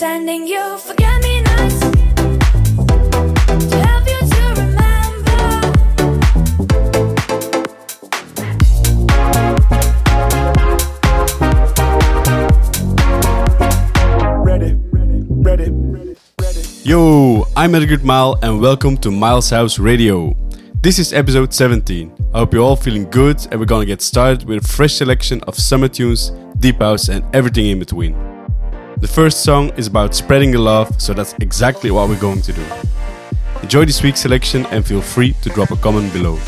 Sending you forget me nots to help you to remember. Ready, ready, ready. Yo, I'm Edgar Mile and welcome to Miles House Radio. This is episode 17. I hope you're all feeling good and we're gonna get started with a fresh selection of summer tunes, deep house, and everything in between. The first song is about spreading the love, so that's exactly what we're going to do. Enjoy this week's selection and feel free to drop a comment below.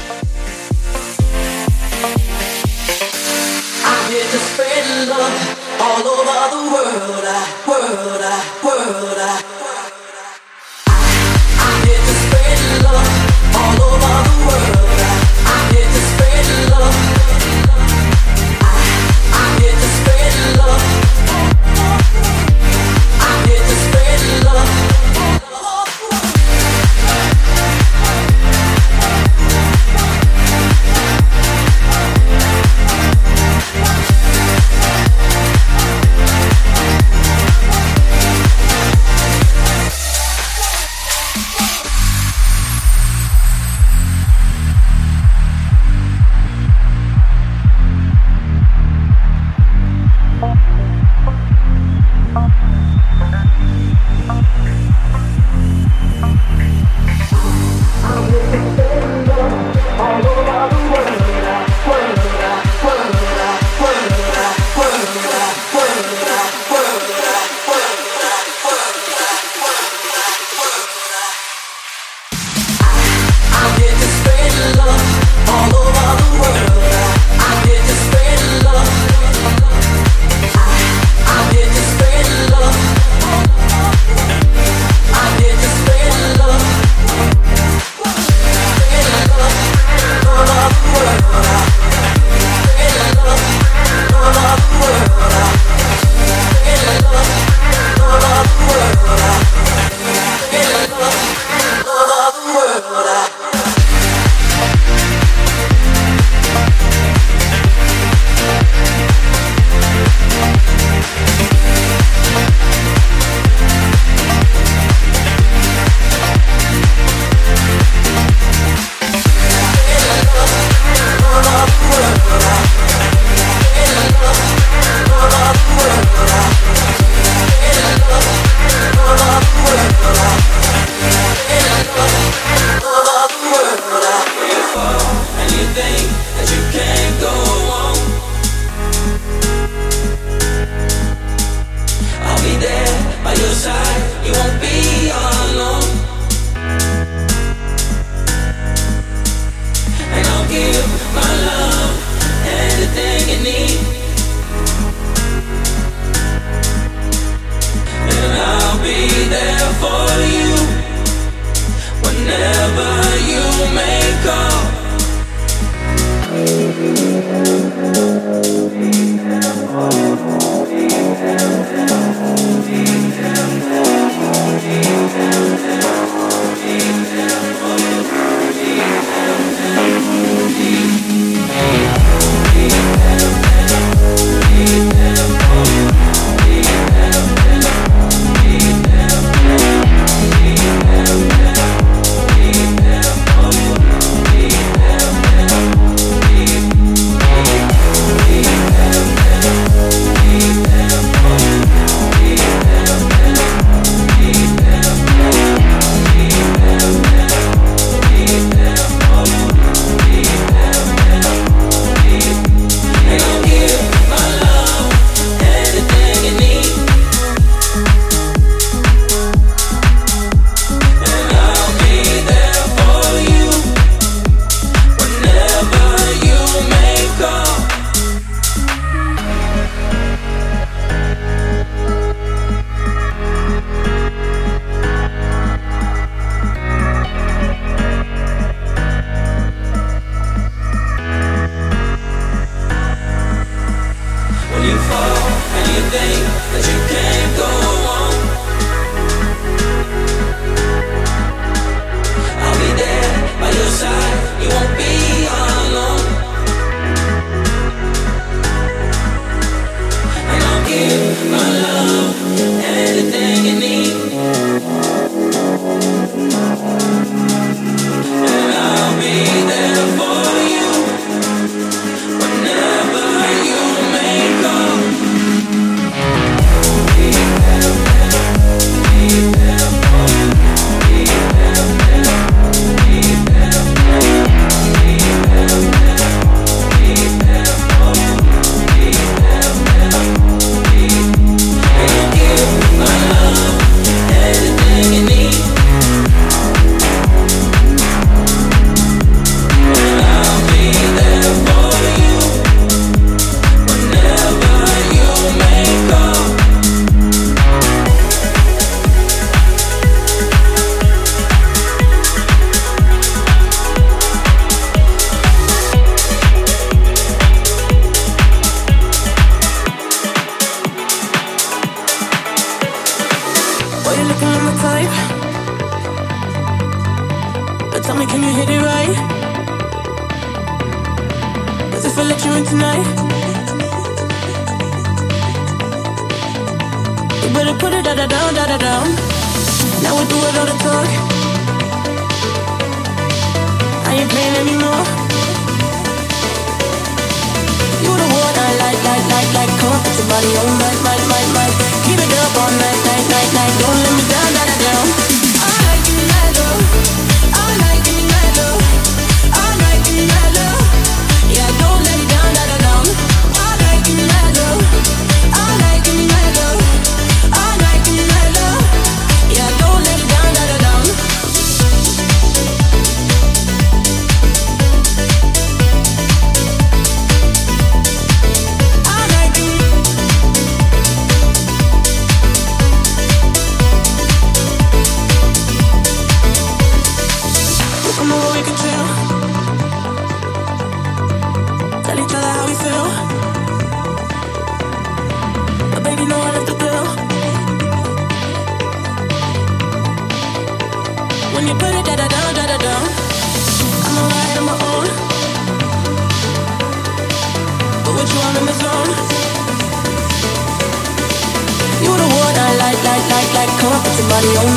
Come on, put your body on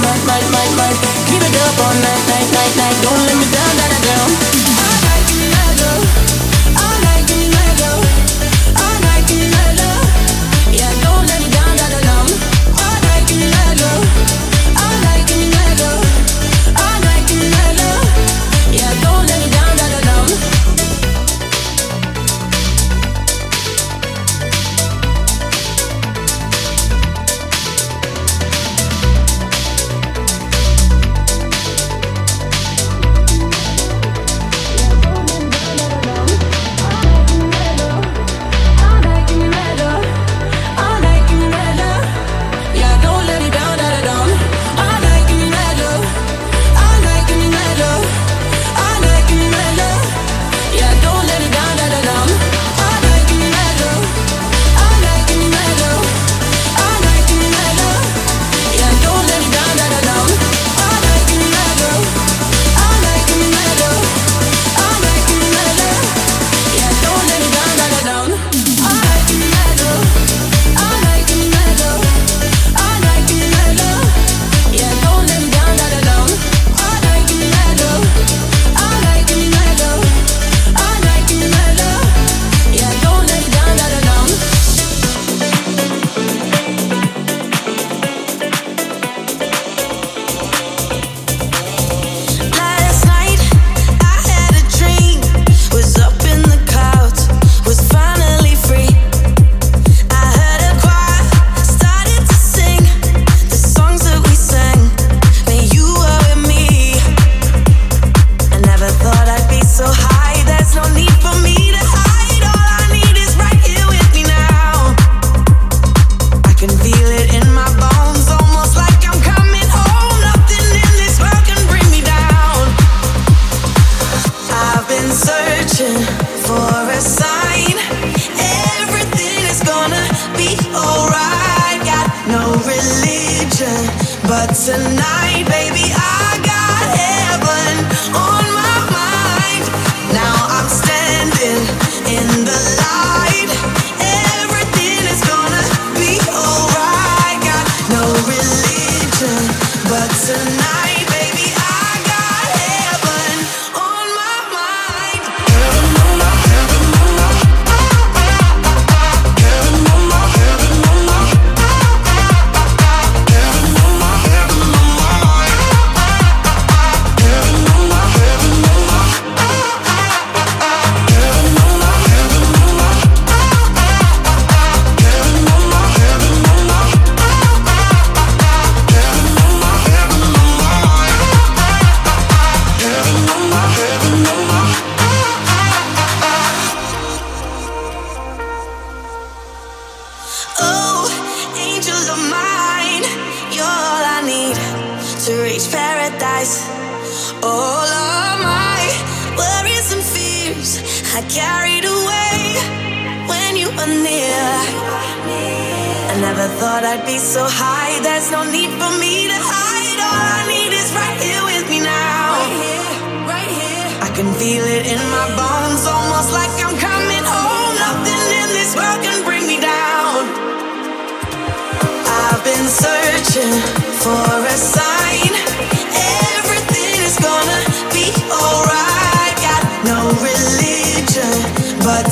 night, night. Keep it up all night, night, night, night. Don't let me down, down, down.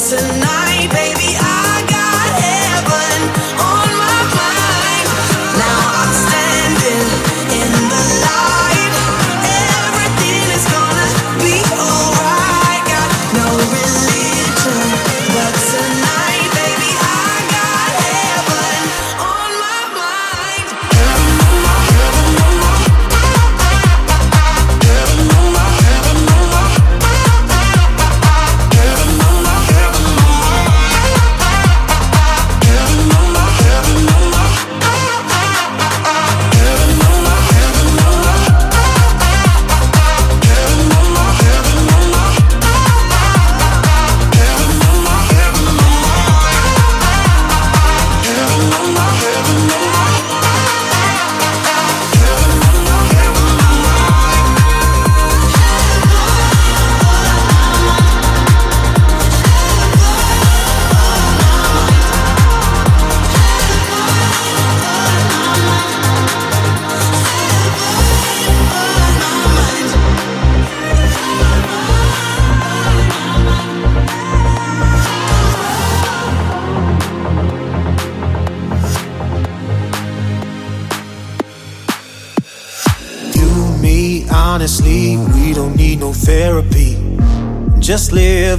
Tonight,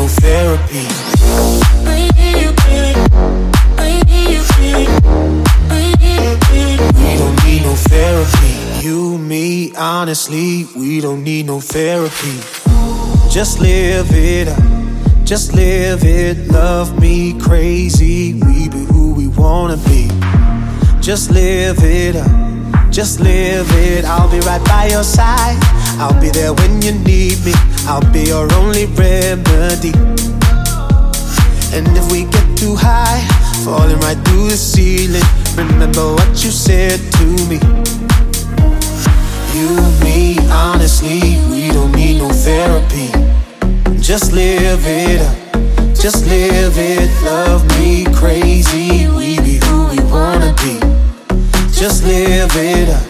No therapy. We don't need no therapy. You, me, honestly, we don't need no therapy. Just live it up, just live it. Love me crazy, we be who we wanna be. Just live it up, just live it. I'll be right by your side. I'll be there when you need me. I'll be your only remedy. And if we get too high, falling right through the ceiling, remember what you said to me. You, me, honestly, we don't need no therapy. Just live it up, just live it. Love me crazy, we be who we wanna be. Just live it up,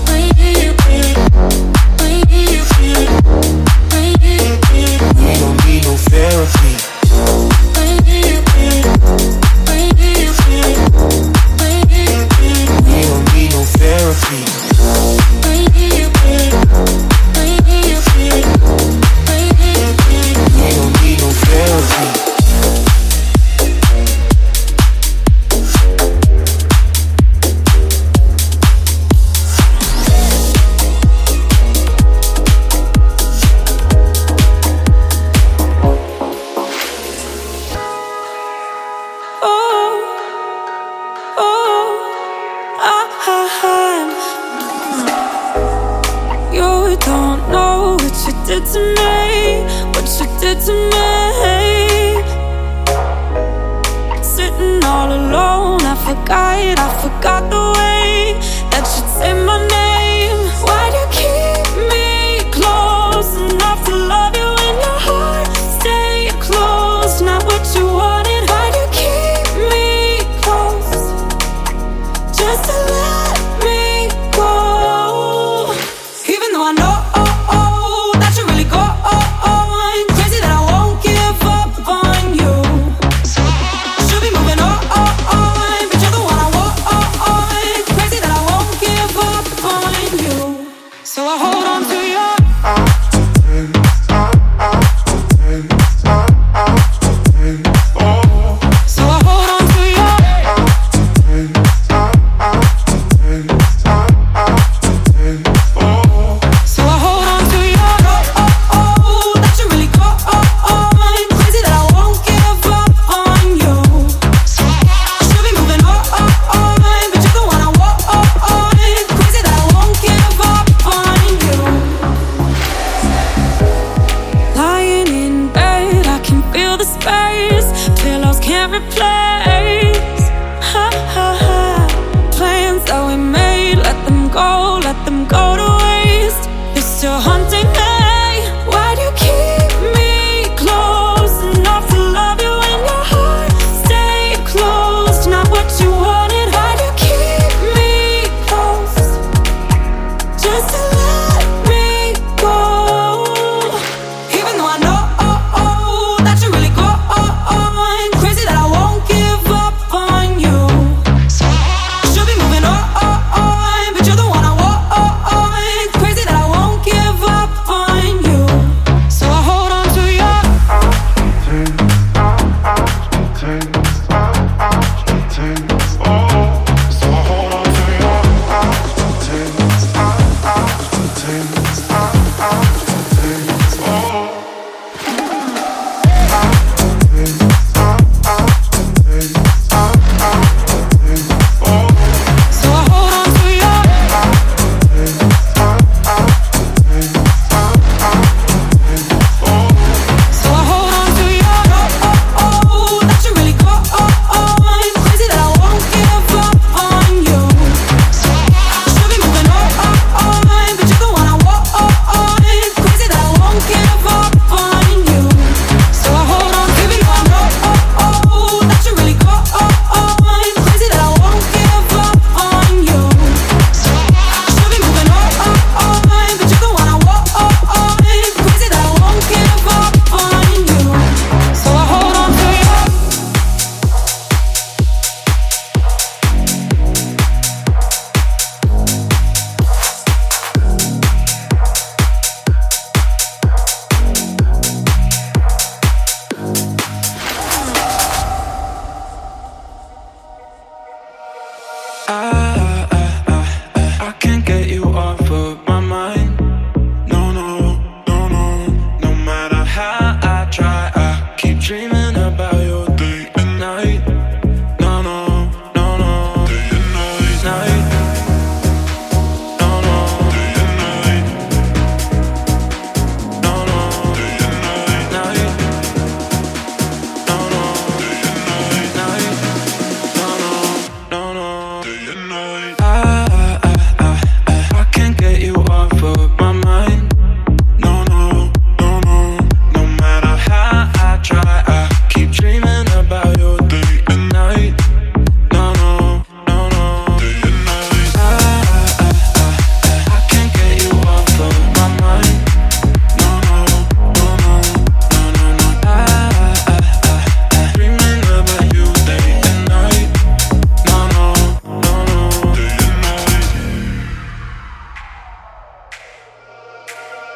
Therapy.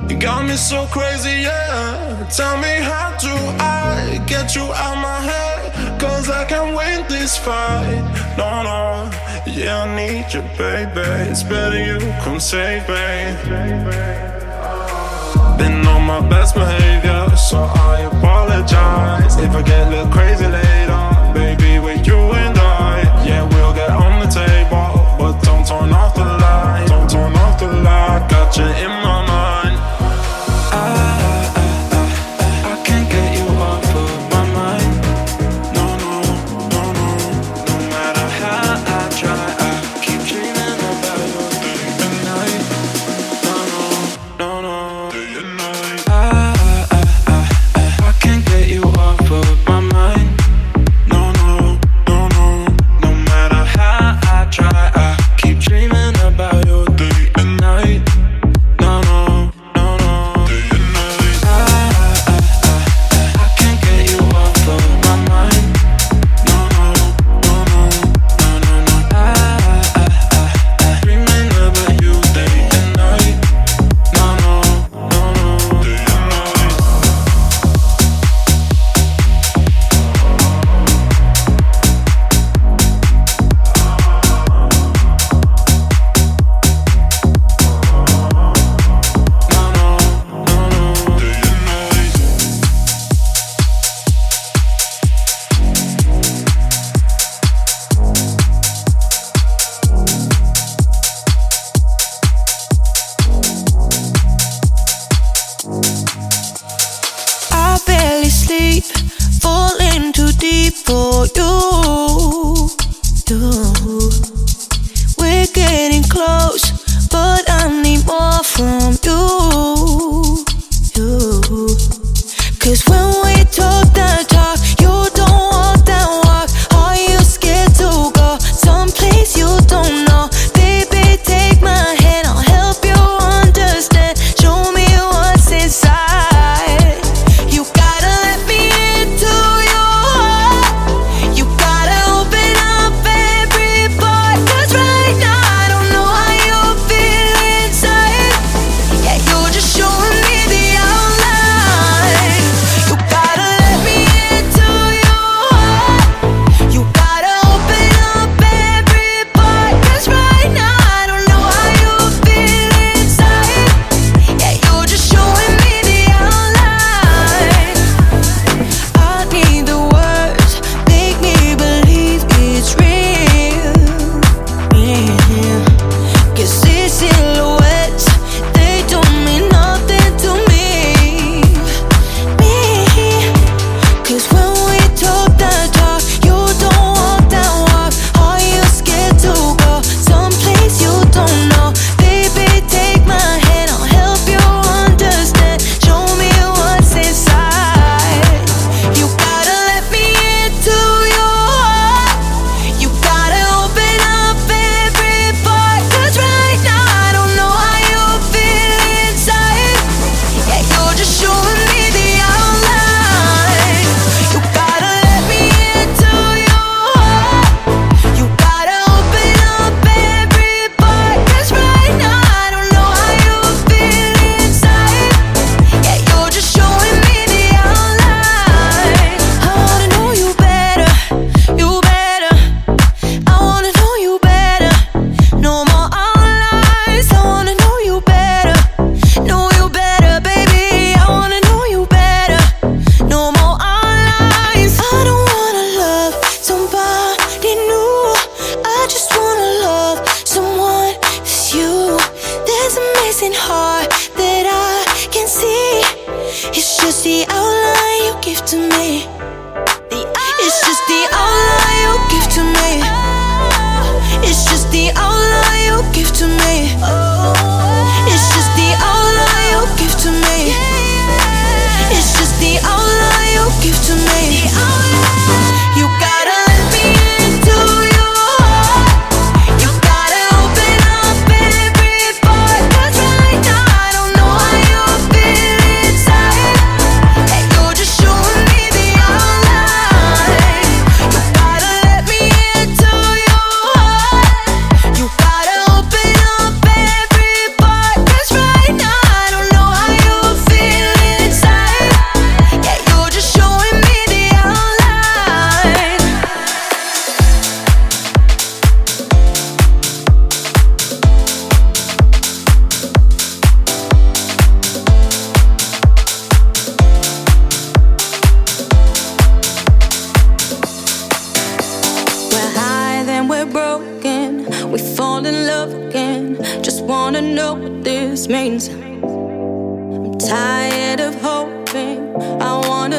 You got me so crazy, yeah. Tell me how do I get you out my head? Cause I can't win this fight. No, no, yeah, I need you, baby. It's better you come save me. Been on my best behavior, so I apologize if I get a little crazy later. Baby, with you and I, yeah, we'll get on the table, but don't turn off the light. Don't turn off the light, got you in my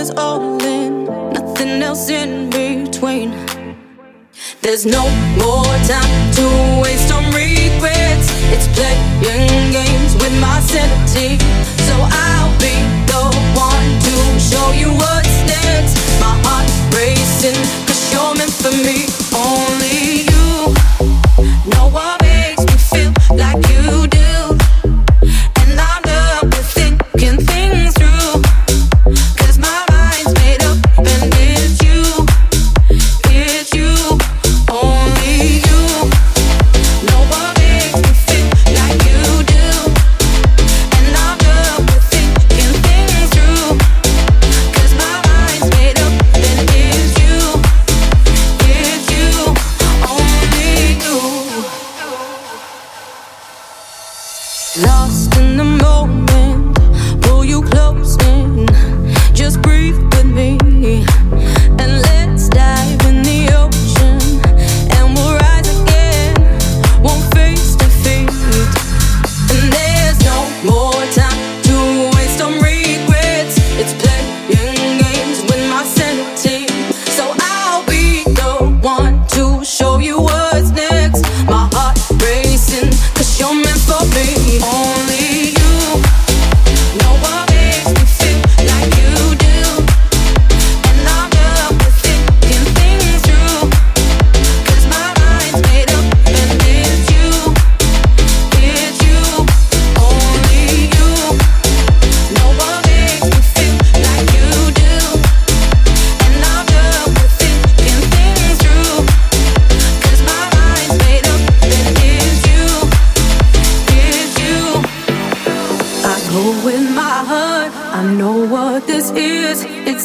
was all in, nothing else in between. There's no more time to waste on regrets. It's playing games with my sanity. So I'll be the one to show you what's next. My heart racing.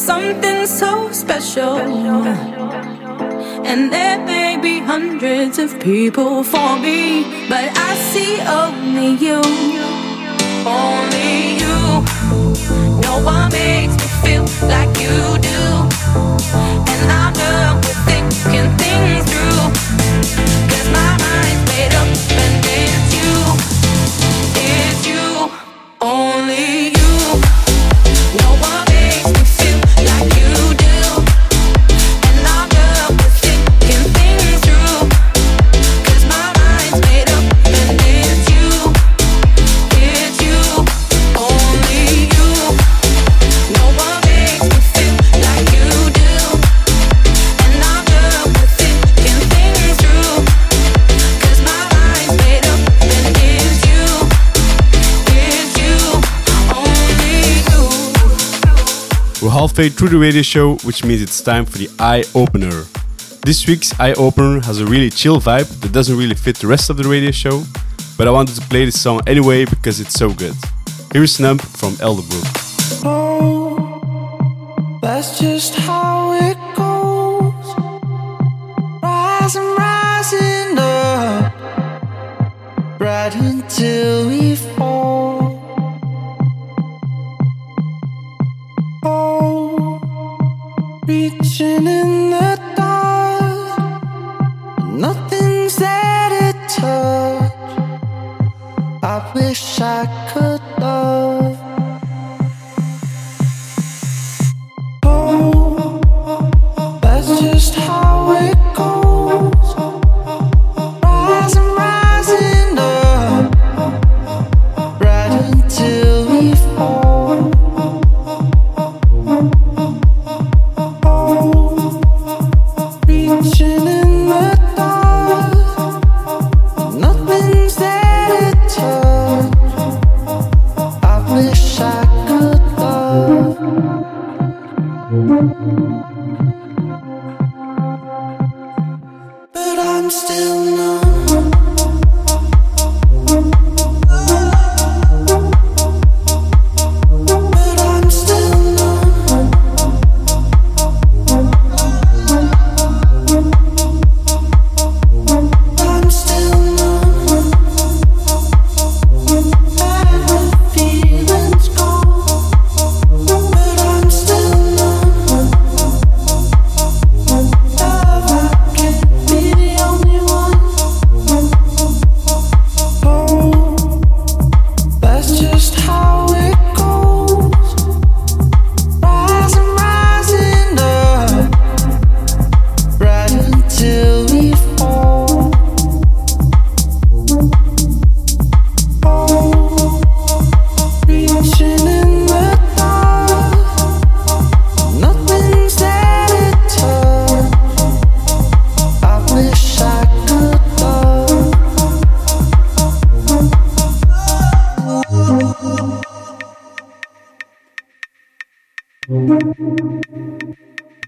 something so special. And there may be hundreds of people for me, but I see only you. Only you. No one makes me feel like you do. And I'm done with thinking things through. halfway through the radio show, which means it's time for the eye opener. This week's eye opener has a really chill vibe that doesn't really fit the rest of the radio show, but I wanted to play this song anyway because it's so good. Here's Numb from Elderbrook. Oh, that's just how it goes. Rising, rising up, right until we fall. Oh. Reaching in the dark, nothing's there to touch. I wish I could love.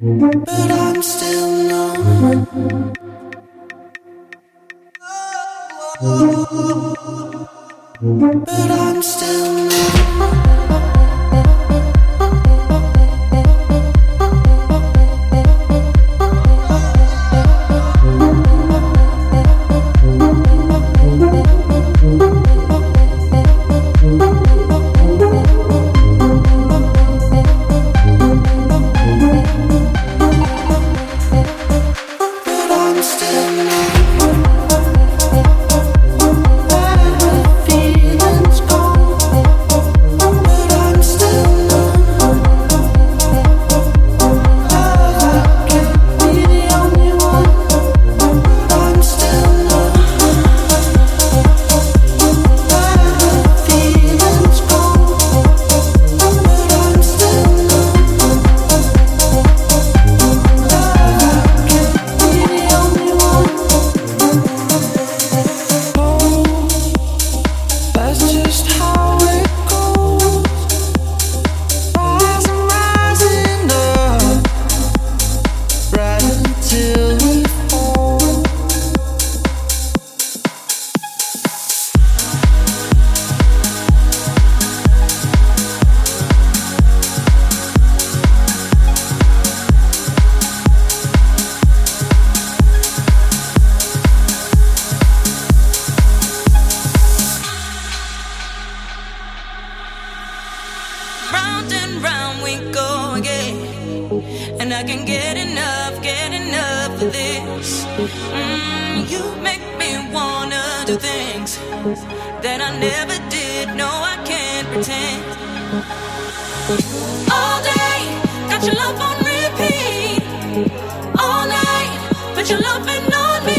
But I'm still numb. Oh, oh, oh. But I'm still that I never did. No, I can't pretend. All day, got your love on repeat. All night, put your lovin' loving on me.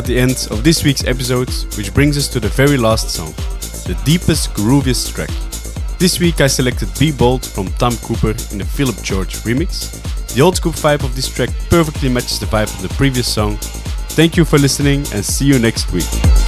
At the end of this week's episode, which brings us to the very last song, the deepest, grooviest track. This week I selected Be Bold from Tom Cooper in the Philip George remix. The old school vibe of this track perfectly matches the vibe of the previous song. Thank you for listening and see you next week.